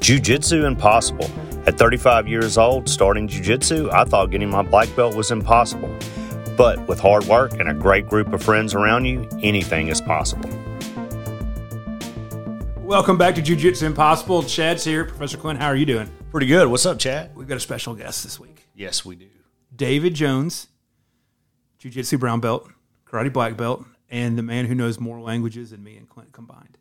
Jiu-Jitsu impossible. At 35 years old, starting Jiu-Jitsu, I thought getting my black belt was impossible. But with hard work and a great group of friends around you, anything is possible. Welcome back to Jiu Jitsu Impossible. Chad's here. Professor Quinn, how are you doing? Pretty good. What's up, Chad? We've got a special guest this week. Yes, we do. David Jones, Jiu Jitsu brown belt, karate black belt, and the man who knows more languages than me and Clint combined.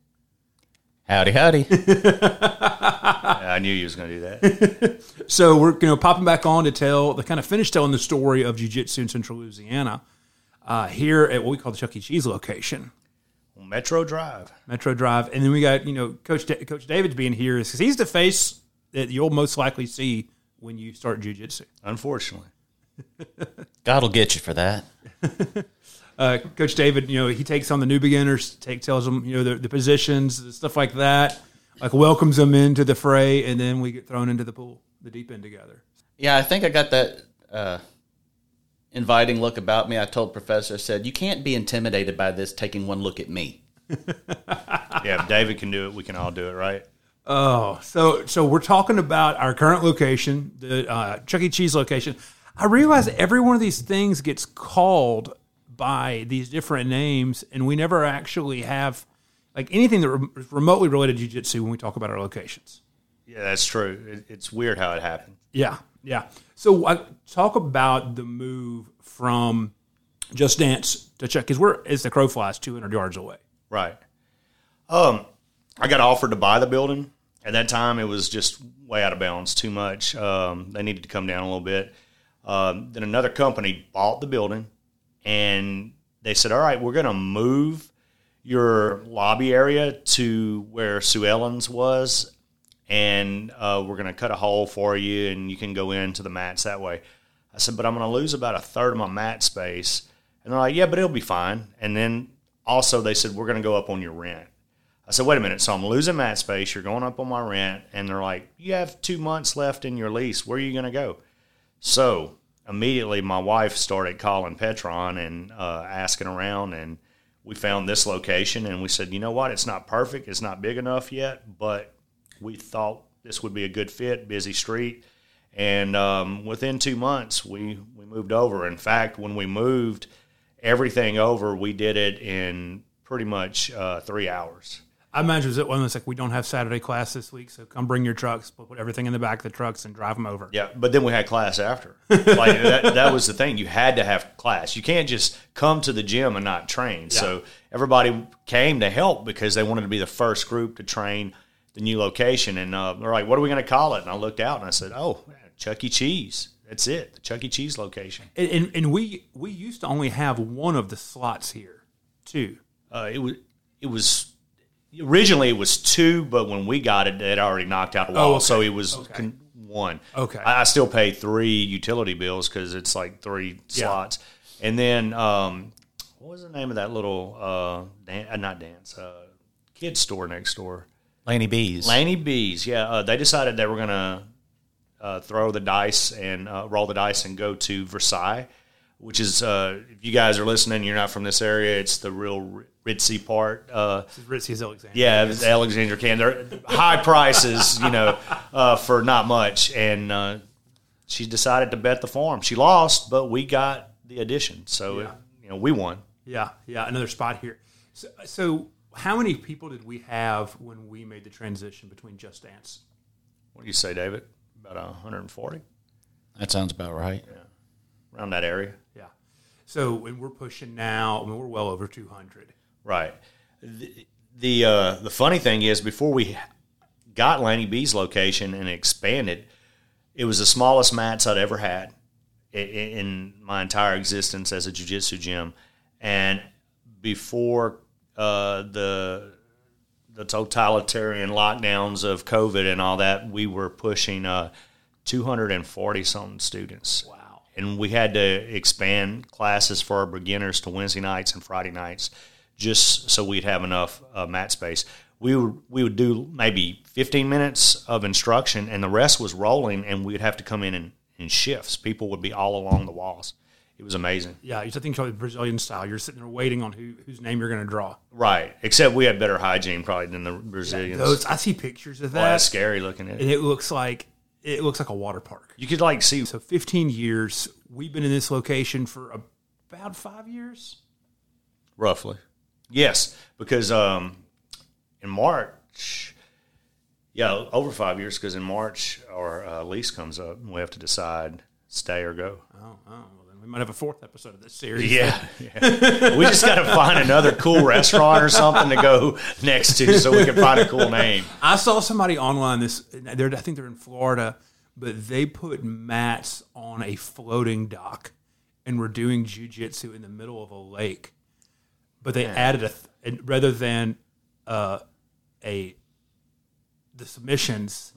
Howdy, howdy. I knew you was going to do that. So we're you know popping back on to tell the kind of finish telling the story of Jiu Jitsu in Central Louisiana uh, here at what we call the Chuck E. Cheese location, Metro Drive. Metro Drive, and then we got you know Coach Da- Coach David's being here because he's the face that you'll most likely see when you start Jiu Jitsu. Unfortunately. God will get you for that. uh, Coach David, you know, he takes on the new beginners, take tells them, you know, the, the positions, the stuff like that, like welcomes them into the fray, and then we get thrown into the pool, the deep end together. Yeah, I think I got that uh, inviting look about me. I told Professor, I said, you can't be intimidated by this taking one look at me. Yeah, if David can do it, we can all do it, right? Oh, so so we're talking about our current location, the uh, Chuck E. Cheese location. I realize every one of these things gets called by these different names, and we never actually have like anything that re- remotely related to jiu-jitsu when we talk about our locations. Yeah, that's true. It, it's weird how it happened. Yeah, yeah. So uh, talk about the move from Just Dance to Chuck, because we're as the crow flies, two hundred yards away. Right. Um, I got offered to buy the building. At that time, it was just way out of bounds, too much. Um, they needed to come down a little bit. Um, then another company bought the building, and they said, "All right, we're going to move your lobby area to where Sue Ellen's was, and uh, we're going to cut a hole for you, and you can go into the mats that way." I said, "But I'm going to lose about a third of my mat space." And they're like, "Yeah, but it'll be fine." And then also they said, "We're going to go up on your rent." I said, wait a minute. So I'm losing mat space. You're going up on my rent. And they're like, you have two months left in your lease. Where are you going to go? So immediately my wife started calling Petron and uh, asking around. And we found this location. And we said, you know what? It's not perfect. It's not big enough yet. But we thought this would be a good fit, busy street. And um, within two months, we, we moved over. In fact, when we moved everything over, we did it in pretty much uh, three hours. I imagine it was one that's like we don't have Saturday class this week, so come bring your trucks, put everything in the back of the trucks, and drive them over. Yeah, but then we had class after. Like that, that was the thing. You had to have class. You can't just come to the gym and not train. So everybody came to help because they wanted to be the first group to train the new location. And uh, they're like, "What are we going to call it?" And I looked out and I said, "Oh, Chuck E. Cheese. That's it. The Chuck E. Cheese location." And, and, and we we used to only have one of the slots here, too. Uh, it was it was originally it was two, but when we got it, it already knocked out a wall, Oh, okay. so it was Okay. con- one. Okay. I, I still pay three utility bills because it's like three Yeah. slots, and then um, what was the name of that little uh, dan- uh not dance uh, kids store next door? Laney Bees. Laney Bees. Yeah, uh, they decided they were gonna uh, throw the dice and uh, roll the dice and go to Versailles, which is uh, if you guys are listening, you're not from this area. It's the real ri- ritzy part. Uh, This is Ritzy's Alexander. yeah, it was Alexandra can. They're high prices, you know, uh, for not much. And uh, she decided to bet the farm. She lost, but we got the addition, so Yeah. it, you know we won. yeah, yeah. Another spot here. So, so how many people did we have when we made the transition between Just Dance? What do you say, David? About 140 That sounds about right. Yeah. Around that area, Yeah. So and we're pushing now. I mean, we're well over two hundred. Right? The the, uh, the funny thing is, before we got Lanny B's location and expanded, it was the smallest mats I'd ever had in my entire existence as a jiu-jitsu gym. And before uh, the the totalitarian lockdowns of COVID and all that, we were pushing uh, 240 something students. Wow. And we had to expand classes for our beginners to Wednesday nights and Friday nights just so we'd have enough uh, mat space. We would, we would do maybe 15 minutes of instruction and the rest was rolling and we'd have to come in in, in shifts. People would be all along the walls. it was amazing. Yeah, I think it's Brazilian style. You're sitting there waiting on who whose name you're going to draw. Right. Except we had better hygiene probably than the Brazilians. Those I see pictures of Well, that's that, scary looking at it. and it. it looks like it looks like a water park. You could like see So 15 years. We've been in this location for about five years. roughly. Yes, because um, in March, yeah, over five years. Because in March our uh, lease comes up, and we have to decide stay or go. Oh, oh, well, then we might have a fourth episode of this series. Yeah, yeah. we just got to find another cool restaurant or something to go next to, so we can find a cool name. I saw somebody online. This, they're, I think they're in Florida, but they put mats on a floating dock, and were doing jujitsu in the middle of a lake. But they added a th- and rather than uh, a the submissions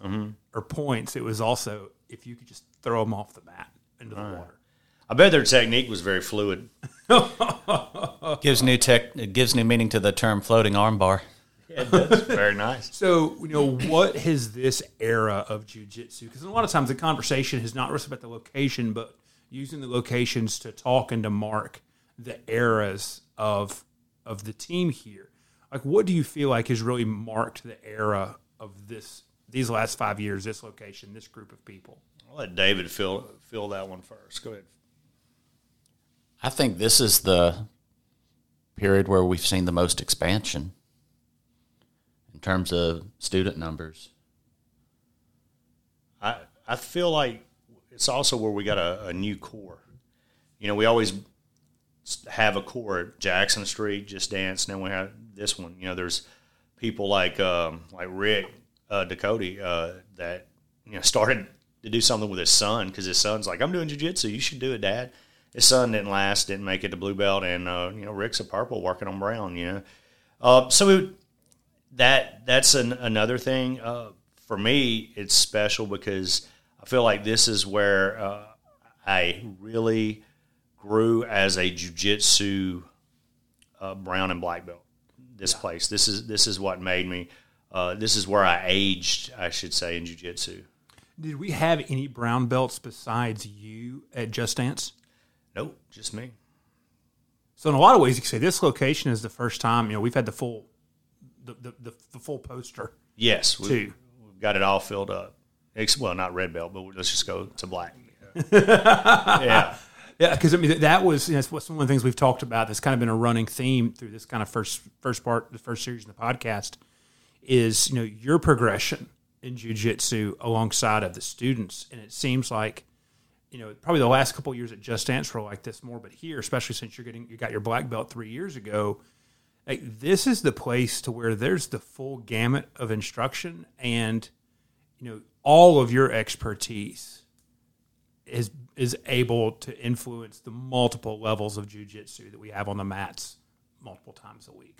or points, it was also if you could just throw them off the mat into the water. I bet their technique was very fluid. Gives new tech. It gives new meaning to the term floating armbar. Yeah, that's very nice. So, you know, what has this era of jujitsu? Because a lot of times the conversation is not just about the location, but using the locations to talk and to mark the eras of of the team here. Like, what do you feel like has really marked the era of this these last five years? This location, this group of people. I'll let David fill fill that one first. Go ahead. I think this is the period where we've seen the most expansion in terms of student numbers. I I feel like it's also where we got a, a new core. You know, we always have a core Jackson Street, just dance, and then we have this one. You know, there's people like um, like Rick uh, uh, that you know started to do something with his son because his son's like, I'm doing jujitsu. You should do it, Dad. His son didn't last, didn't make it to blue belt, and uh, you know Rick's a purple working on brown. You know, uh, so it, that that's an, another thing. Uh, for me, it's special because I feel like this is where uh, I really grew as a jujitsu uh, brown and black belt. This place, this is this is what made me. Uh, this is where I aged, I should say, in jujitsu. Did we have any brown belts besides you at Just Dance? Nope, just me. So in a lot of ways, you could say this location is the first time. You know, we've had the full the the, the, the full poster. Yes, we, Two. we've got it all filled up. Ex- Well, not red belt, but let's just go to black. yeah. Yeah, because I mean that was you know, one of the things we've talked about. That's kind of been a running theme through this kind of first first part, the first series of the podcast, is you know your progression in jujitsu alongside of the students, and it seems like you know probably the last couple years at Just Dance were like this more, but here, especially since you're getting you got your black belt three years ago, like this is the place to where there's the full gamut of instruction and you know all of your expertise is is able to influence the multiple levels of jujitsu that we have on the mats multiple times a week.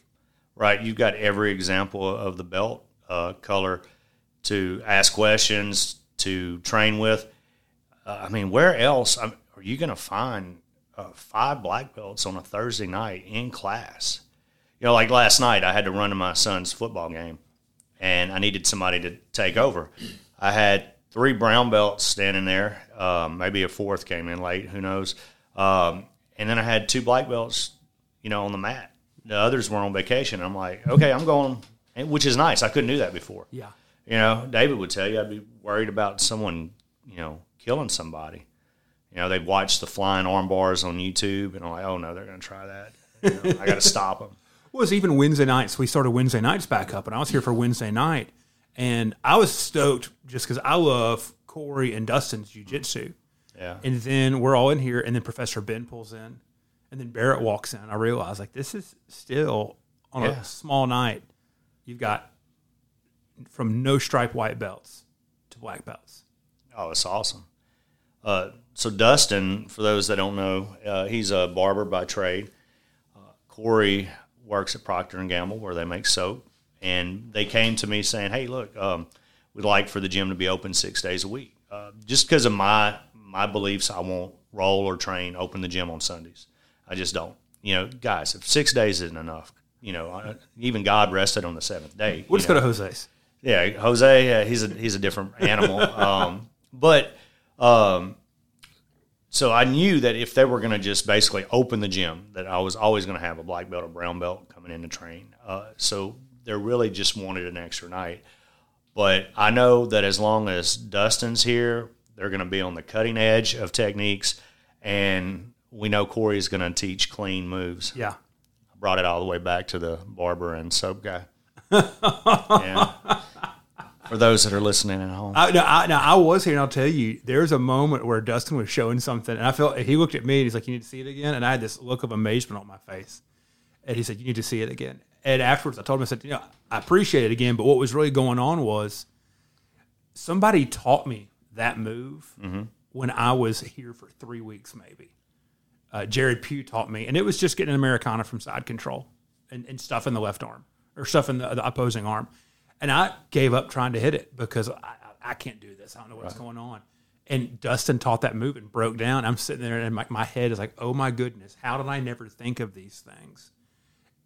Right. You've got every example of the belt uh, color to ask questions, to train with. Uh, I mean, where else are you going to find uh, five black belts on a Thursday night in class? You know, like last night, I had to run to my son's football game, and I needed somebody to take over. I had three brown belts standing there. Um, maybe a fourth came in late. Who knows? Um, and then I had two black belts, you know, on the mat. The others were on vacation. I'm like, okay, I'm going, and- which is nice. I couldn't do that before. Yeah. You know, David would tell you I'd be worried about someone, you know, killing somebody. You know, they'd watch the flying arm bars on YouTube, and I'm like, oh no, they're going to try that. You know, I got to stop them. Well, it's even Wednesday nights. We started Wednesday nights back up, and I was here for Wednesday night, and I was stoked just because I love Corey and Dustin's jujitsu. Yeah. And then we're all in here, and then Professor Ben pulls in, and then Barrett walks in. I realize like this is still on Yeah. a small night. You've got from no stripe white belts to black belts. Oh, it's awesome. Uh, so Dustin, for those that don't know, uh, he's a barber by trade. Uh, Corey works at Procter and Gamble, where they make soap, and they came to me saying, "Hey, look, um, we'd like for the gym to be open six days a week. Uh, just because of my my beliefs, I won't roll or train open the gym on Sundays. I just don't. You know, guys, if six days isn't enough, you know, uh, even God rested on the seventh day. We'll just know. go to Jose's. Yeah, Jose, uh, he's a he's a different animal. um, but um, so I knew that if they were going to just basically open the gym, that I was always going to have a black belt or brown belt coming in to train. Uh, so they really just wanted an extra night. But I know that as long as Dustin's here, they're going to be on the cutting edge of techniques, and we know Corey is going to teach clean moves. Yeah. I brought it all the way back to the barber and soap guy. yeah. For those that are listening at home, I, no, I, now I was here, and I'll tell you, there's a moment where Dustin was showing something, and I felt he looked at me and he's like, "You need to see it again," and I had this look of amazement on my face, and he said, "You need to see it again." And afterwards, I told him, I said, "You know, I appreciate it again, but what was really going on was somebody taught me that move when I was here for three weeks, maybe. Uh, Jared Pugh taught me, and it was just getting an Americana from side control and, and stuff in the left arm or stuff in the, the opposing arm. And I gave up trying to hit it because I, I, I can't do this. I don't know what's going on. And Dustin taught that move and broke down. I'm sitting there and my, my head is like, oh my goodness, how did I never think of these things?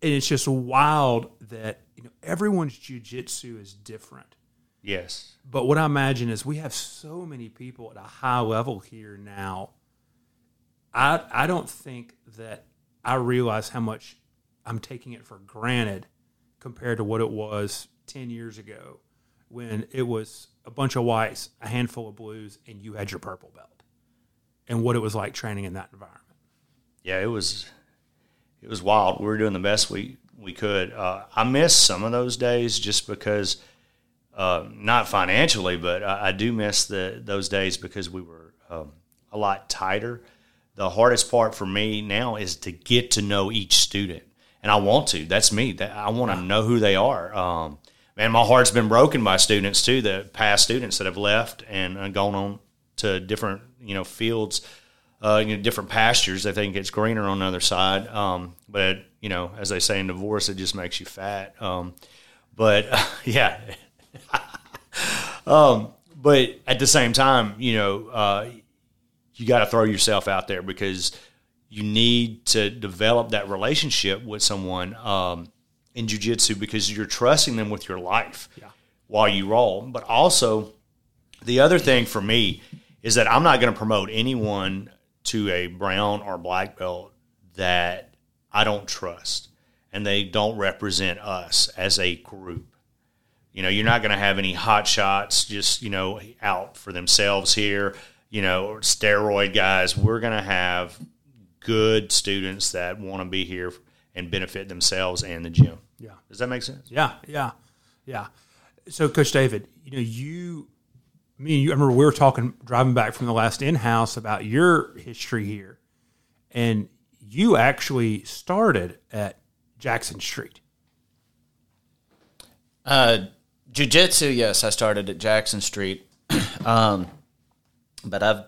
And it's just wild that you know everyone's jujitsu is different. yes, But what I imagine is we have so many people at a high level here now. I I don't think that I realize how much I'm taking it for granted compared to what it was 10 years ago when it was a bunch of whites, a handful of blues, and you had your purple belt. And what it was like training in that environment. yeah, it was it was wild. We were doing the best we we could. Uh, I miss some of those days just because, uh, not financially, but I, I do miss the those days because we were um, a lot tighter. The hardest part for me now is to get to know each student, and I want to. That's me. That I want to know who they are. Um, man, my heart's been broken by students too. The past students that have left and uh, gone on to different you know fields uh, you know, different pastures. They think it's greener on the other side. Um, but you know, as they say in divorce, it just makes you fat. Um, but yeah. um, but at the same time, you know, uh, you got to throw yourself out there because you need to develop that relationship with someone um, in jujitsu because you're trusting them with your life Yeah. while you roll. But also, the other thing for me is that I'm not going to promote anyone to a brown or black belt that I don't trust and they don't represent us as a group. You know, you're not going to have any hot shots just, you know, out for themselves here, you know, or steroid guys. We're going to have good students that want to be here and benefit themselves and the gym. Yeah. Does that make sense? Yeah, yeah, yeah. So, Coach David, you know, you, me and you, I remember we were talking driving back from the last in house about your history here, and you actually started at Jackson Street. Uh, jiu-jitsu, yes, I started at Jackson Street. um, but I've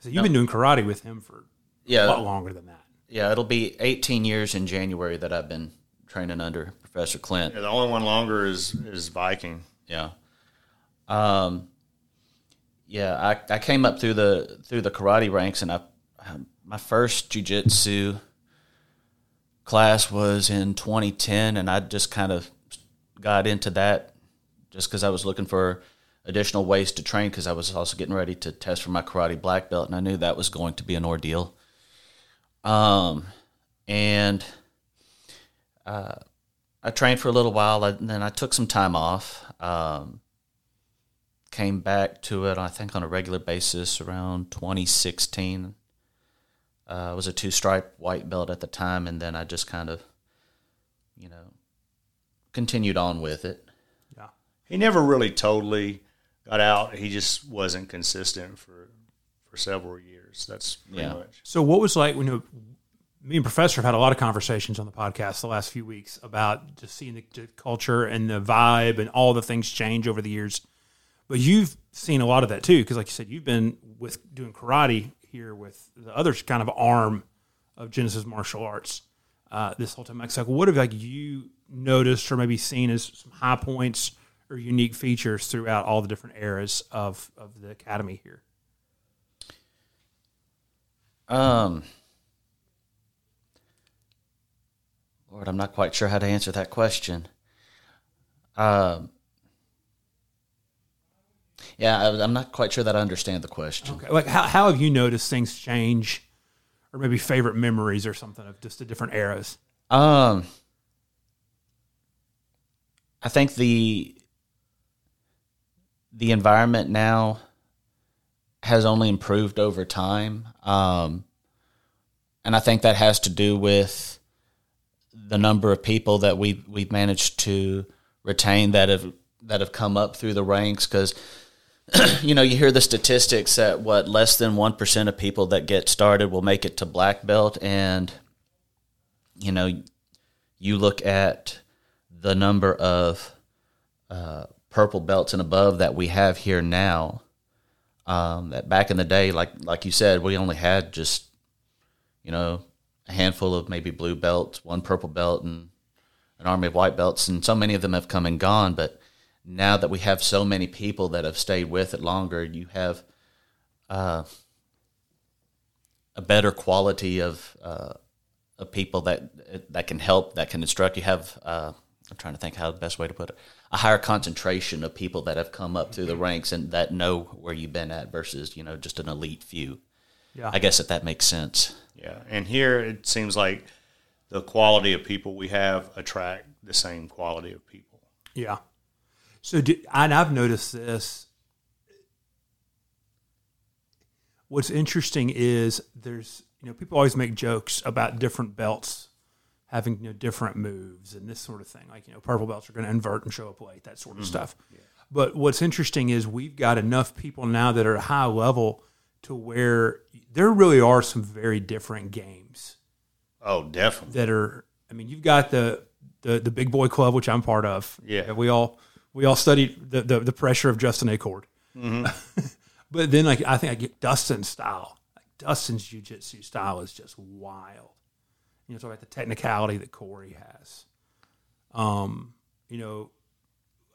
So you've been doing karate with him for a lot longer than that. yeah, it'll be 18 years in January that I've been training under Professor Clint. Yeah, the only one longer is is Viking. Yeah. Um, yeah, I, I came up through the through the karate ranks, and I my first jujitsu class was in 2010, and I just kind of got into that just because I was looking for additional ways to train because I was also getting ready to test for my karate black belt, and I knew that was going to be an ordeal. Um, and uh, I trained for a little while, and then I took some time off. Um, came back to it, I think, on a regular basis around 2016. Uh, I was a two stripe white belt at the time, and then I just kind of, you know, continued on with it. Yeah. He never really totally got out. He just wasn't consistent for for several years. That's pretty Yeah. much. So, what was like when you, me and Professor have had a lot of conversations on the podcast the last few weeks about just seeing the, the culture and the vibe and all the things change over the years. But you've seen a lot of that too, because like you said, you've been with doing karate here with the other kind of arm of Genesis martial arts uh, this whole time. Like, what have like you noticed or maybe seen as some high points or unique features throughout all the different eras of of the academy here? Um, Lord, I'm not quite sure how to answer that question. Um, Yeah, I, I'm not quite sure that I understand the question. Okay. Like how how have you noticed things change, or maybe favorite memories or something of just the different eras? Um, I think the the environment now has only improved over time, um, and I think that has to do with the number of people that we we've managed to retain that have that have come up through the ranks because you know you hear the statistics that what less than 1% of people that get started will make it to black belt and you know you look at the number of uh, purple belts and above that we have here now um, that back in the day like like you said we only had just you know a handful of maybe blue belts one purple belt and an army of white belts and so many of them have come and gone but now that we have so many people that have stayed with it longer, you have uh, a better quality of uh, of people that that can help, that can instruct. You have uh, I'm trying to think how the best way to put it a higher concentration of people that have come up through the ranks and that know where you've been at versus you know just an elite few. Yeah. I guess if that makes sense. Yeah, and here it seems like the quality of people we have attract the same quality of people. Yeah. So, do, and I've noticed this. What's interesting is there's, you know, people always make jokes about different belts having, you know, different moves and this sort of thing. Like, you know, purple belts are going to invert and show up late, that sort of mm-hmm. stuff. But what's interesting is we've got enough people now that are at a high level to where there really are some very different games Oh, definitely. that are. I mean, you've got the the the big boy club, which I'm part of. Yeah. we all we all studied the the, the pressure of Justin Acord. but then, like I think I get Dustin's style. Like Dustin's jujitsu style is just wild. You know, talk about the technicality that Corey has. Um, you know,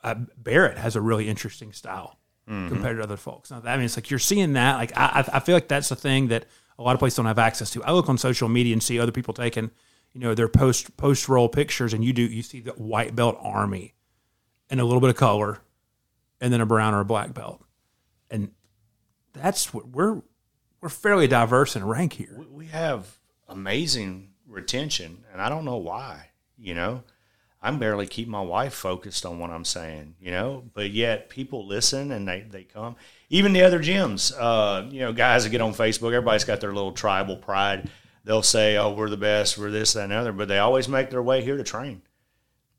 uh, Barrett has a really interesting style compared to other folks. Now, that I mean, it's like you're seeing that. Like, I, I I feel like that's the thing that a lot of places don't have access to. I look on social media and see other people taking, you know, their post post roll pictures, and you do you see the white belt army, and a little bit of color, and then a brown or a black belt, and that's what we're we're fairly diverse in rank here. We- have amazing retention, and I don't know why. You know, I'm barely keep my wife focused on what I'm saying. You know, but yet people listen and they they come. Even the other gyms, uh, you know, guys that get on Facebook, everybody's got their little tribal pride. They'll say, "Oh, we're the best, we're this, that, and the other," but they always make their way here to train.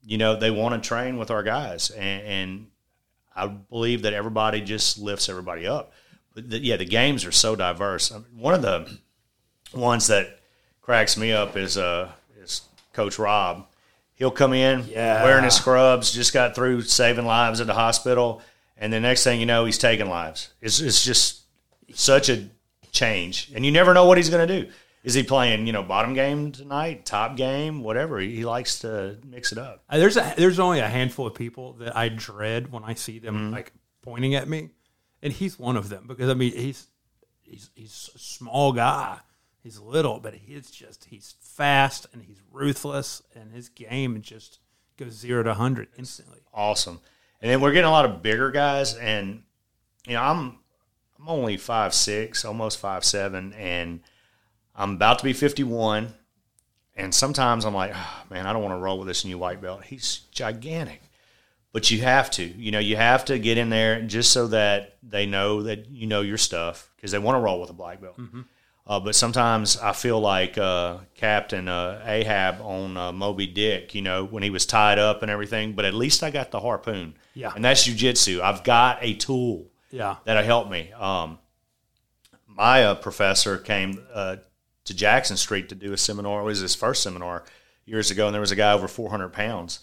You know, they want to train with our guys, and, and I believe that everybody just lifts everybody up. But the, yeah, the games are so diverse. I mean, one of the ones that cracks me up is uh is Coach Rob. He'll come in Yeah. wearing his scrubs, just got through saving lives at the hospital, and the next thing you know, he's taking lives. It's it's just such a change, and you never know what he's going to do. Is he playing, you know, bottom game tonight, top game, whatever? He, he likes to mix it up. Uh, There's a there's only a handful of people that I dread when I see them Mm-hmm. like pointing at me, and he's one of them because I mean he's he's he's a small guy, he's little, but he's just he's fast and he's ruthless, and his game just goes zero to hundred instantly. awesome. And then we're getting a lot of bigger guys, and you know, I'm I'm only five six, almost five seven, and I'm about to be fifty one. And sometimes I'm like, oh, man, I don't want to roll with this new white belt. He's gigantic, but you have to, you know, you have to get in there just so that they know that you know your stuff because they want to roll with a black belt. Uh, but sometimes I feel like uh, Captain uh, Ahab on uh, Moby Dick, you know, when he was tied up and everything. But at least I got the harpoon. Yeah. And that's jujitsu. I've got a tool Yeah, that'll help me. Um, my uh, professor came uh, to Jackson Street to do a seminar. It was his first seminar years ago, and there was a guy over 400 pounds.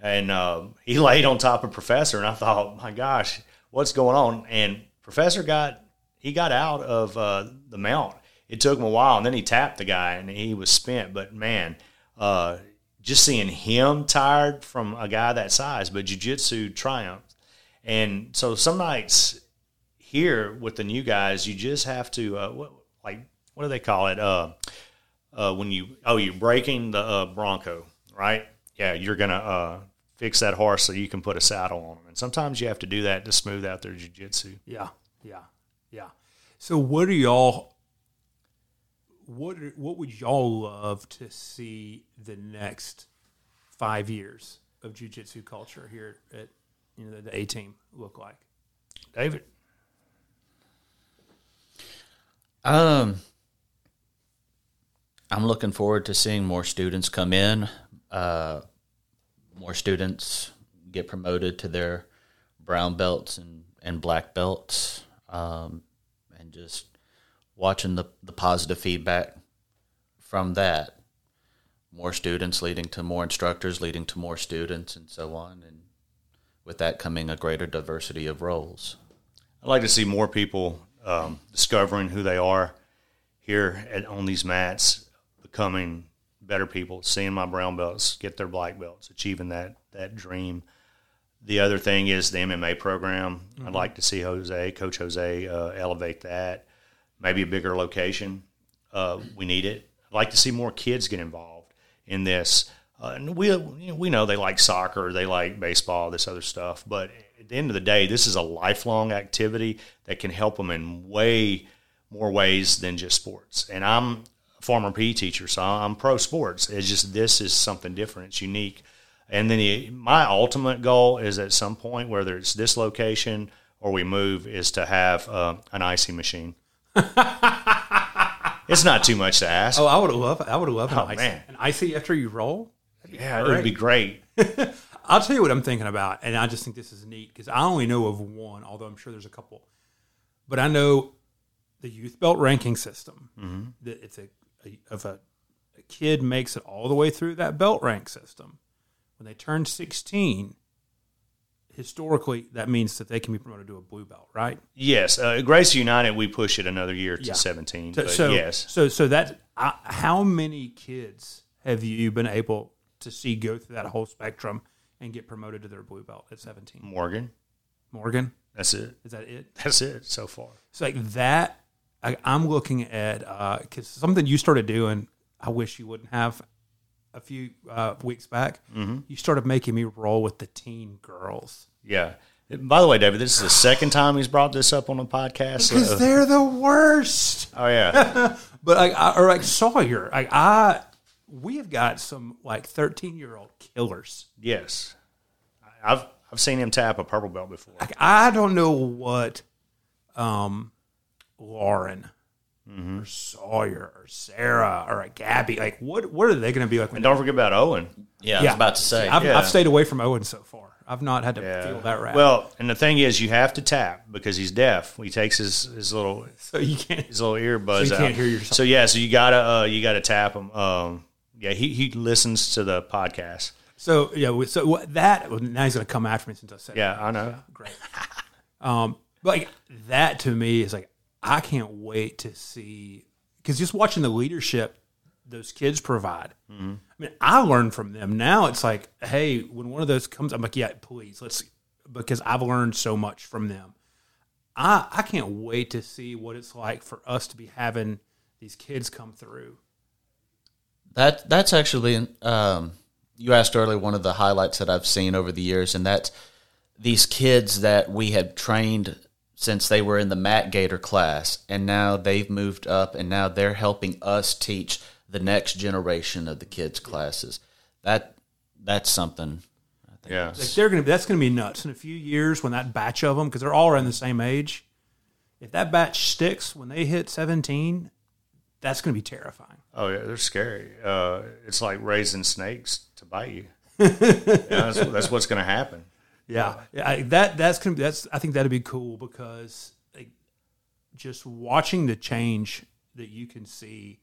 And uh, he laid on top of Professor, and I thought, my gosh, what's going on? And Professor got he got out of uh, the mount. It took him a while, and then he tapped the guy, and he was spent. But man, uh, just seeing him tired from a guy that size, but jiu-jitsu triumphed. And so some nights here with the new guys, you just have to uh, like what do they call it? Uh, uh, when you oh you're breaking the uh, Bronco, right? Yeah, you're gonna uh, fix that horse so you can put a saddle on them. And sometimes you have to do that to smooth out their jujitsu. Yeah, yeah, yeah. So what are y'all? What are, what would y'all love to see the next five years of jujitsu culture here at you know the, the A team look like? David, Um, I'm looking forward to seeing more students come in, uh, more students get promoted to their brown belts and, and black belts, um, and just watching the, the positive feedback from that. More students leading to more instructors, leading to more students, and so on. And with that coming a greater diversity of roles. I'd like to see more people um, discovering who they are here at, on these mats, becoming better people, seeing my brown belts get their black belts, achieving that that dream. The other thing is the MMA program. I'd like to see Jose, Coach Jose, uh, elevate that. Maybe a bigger location. Uh, we need it. I'd like to see more kids get involved in this. Uh, and we you know, we know they like soccer, they like baseball, this other stuff, but at the end of the day, this is a lifelong activity that can help them in way more ways than just sports. And I'm former PE teacher, so I'm pro sports. It's just this is something different. It's unique. And then the, my ultimate goal is at some point, whether it's this location or we move, is to have uh, an ICEE machine. it's not too much to ask. Oh, I would love I would love an Oh, ICEE, man. an ICEE after you roll. yeah, it would be great. I'll tell you what I'm thinking about, and I just think this is neat because I only know of one, although I'm sure there's a couple. But I know the youth belt ranking system. Mm-hmm. That it's a, a of a, a kid makes it all the way through that belt rank system. When they turn 16, historically that means that they can be promoted to a blue belt, right? Yes, uh, Gracie United, we push it another year to Yeah. 17. So, but so yes, so so that uh, how many kids have you been able to see go through that whole spectrum and get promoted to their blue belt at 17? Morgan, Morgan, that's it. is that it? That's it so far. It's like that. I, I'm looking at because something you started doing. I wish you wouldn't have. A few uh, weeks back, Mm-hmm. you started making me roll with the teen girls Yeah. By the way, David, this is the second time he's brought this up on a podcast. because so- they're the worst. oh yeah, But like, I, or like Sawyer, like I, we have got some like 13 year old killers. yes. I've I've seen him tap a purple belt before. Like I don't know what, um, Lauren. Mm-hmm. Or Sawyer or Sarah or a Gabby, like what? What are they going to be like? When And don't forget about Owen. Yeah, I was about to say. I've, Yeah. I've stayed away from Owen so far. I've not had to Yeah. feel that rap. Well, and the thing is, you have to tap because he's deaf. He takes his, his little so you can't. his little earbuds So you out. can't hear yourself. So yeah, so you gotta uh, you gotta tap him. Um, yeah, he he listens to the podcast. So yeah. So what- that well, now he's going to come after me since I said. Yeah, I know. great. um, but like that to me is like I can't wait to see because just watching the leadership those kids provide. Mm-hmm. I mean, I learned from them. Now it's like, hey, when one of those comes, I'm like, yeah, please, let's because I've learned so much from them. I I can't wait to see what it's like for us to be having these kids come through. That that's actually um, you asked earlier one of the highlights that I've seen over the years, and that's these kids that we had trained since they were in the Mat Gator class, and now they've moved up, and now they're helping us teach the next generation of the kids' classes. That that's something. Yeah, Like they're gonna that's gonna be nuts in a few years when that batch of them because they're all around the same age. If that batch sticks when they hit 17, that's gonna be terrifying. Oh yeah, they're scary. Uh, it's like raising snakes to bite you. yeah, that's, that's what's going to happen. Yeah, yeah I, that that's gonna be, that's I think that'd be cool because like, just watching the change that you can see.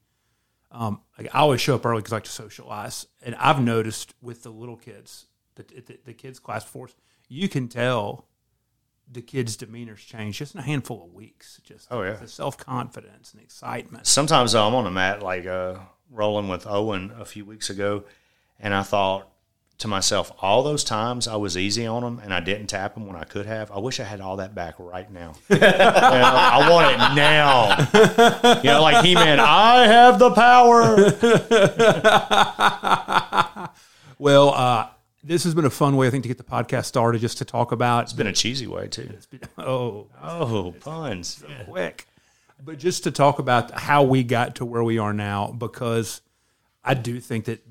Um, like I always show up early because I like to socialize, and I've noticed with the little kids, the the, the kids class force, you can tell the kids' demeanors change just in a handful of weeks. Just Oh, yeah. the self confidence and excitement. Sometimes I'm on a mat like uh, rolling with Owen a few weeks ago, and I thought to myself, all those times I was easy on them and I didn't tap them when I could have. I wish I had all that back right now. You know, I want it now. You know, like He Man, I have the power. Well, uh, this has been a fun way, I think, to get the podcast started, just to talk about. It's been a cheesy way too. Been, Oh, Oh, puns. Yeah. quick. But just to talk about how we got to where we are now, because I do think that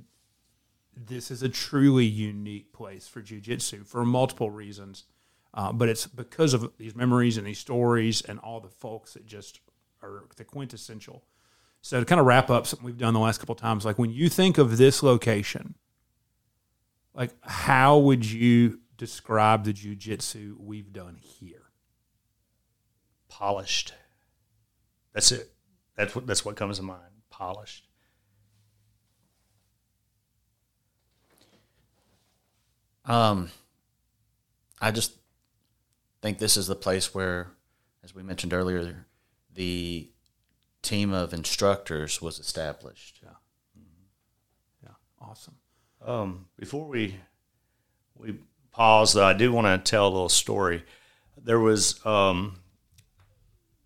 this is a truly unique place for jujitsu for multiple reasons. Uh, but it's because of these memories and these stories and all the folks that just are the quintessential. So to kind of wrap up something we've done the last couple of times, like when you think of this location, like how would you describe the jujitsu we've done here? Polished. That's it. That's what that's what comes to mind. Polished. Um, I just think this is the place where, as we mentioned earlier, the team of instructors was established. Yeah, Yeah. awesome. Um, before we we pause, though, I do want to tell a little story. There was um,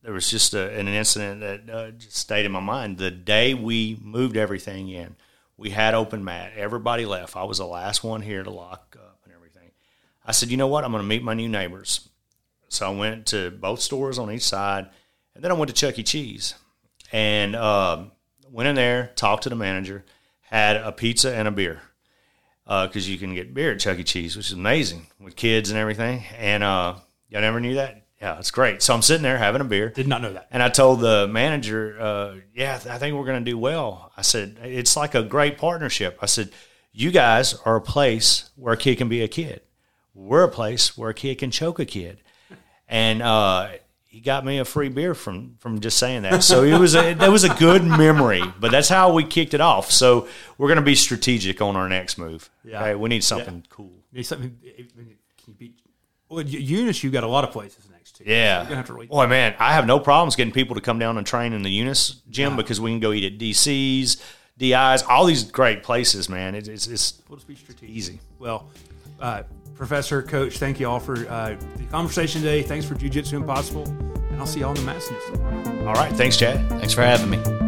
there was just a, an incident that uh, just stayed in my mind. The day we moved everything in, we had open mat. Everybody left. I was the last one here to lock up and everything. I said, you know what? I'm going to meet my new neighbors. So I went to both stores on each side, and then I went to Chuck E. Cheese and um, went in there, talked to the manager, had a pizza and a beer because you can get beer at Chuck E. Cheese, which is amazing with kids and everything. And uh, y'all never knew that? Yeah, it's great. So I'm sitting there having a beer. Did not know that. And I told the manager, uh, yeah, I think we're going to do well. I said, it's like a great partnership. I said, you guys are a place where a kid can be a kid. We're a place where a kid can choke a kid. And uh, he got me a free beer from from just saying that. So it was a that was a good memory. But that's how we kicked it off. So we're going to be strategic on our next move. Yeah. Okay? we need something cool. Need something. Can you beat? Well, Eunice, you've got a lot of places next to. You. Yeah. You're gonna have to wait. Boy, man, I have no problems getting people to come down and train in the Eunice gym because we can go eat at DC's, DI's, all these great places, man. It, it's it's We'll just be strategic. easy. Well, uh, Professor, Coach, thank you all for uh, the conversation today. Thanks for Jiu Jitsu Impossible, and I'll see you all in the Madness. All right. Thanks, Chad. Thanks for having me.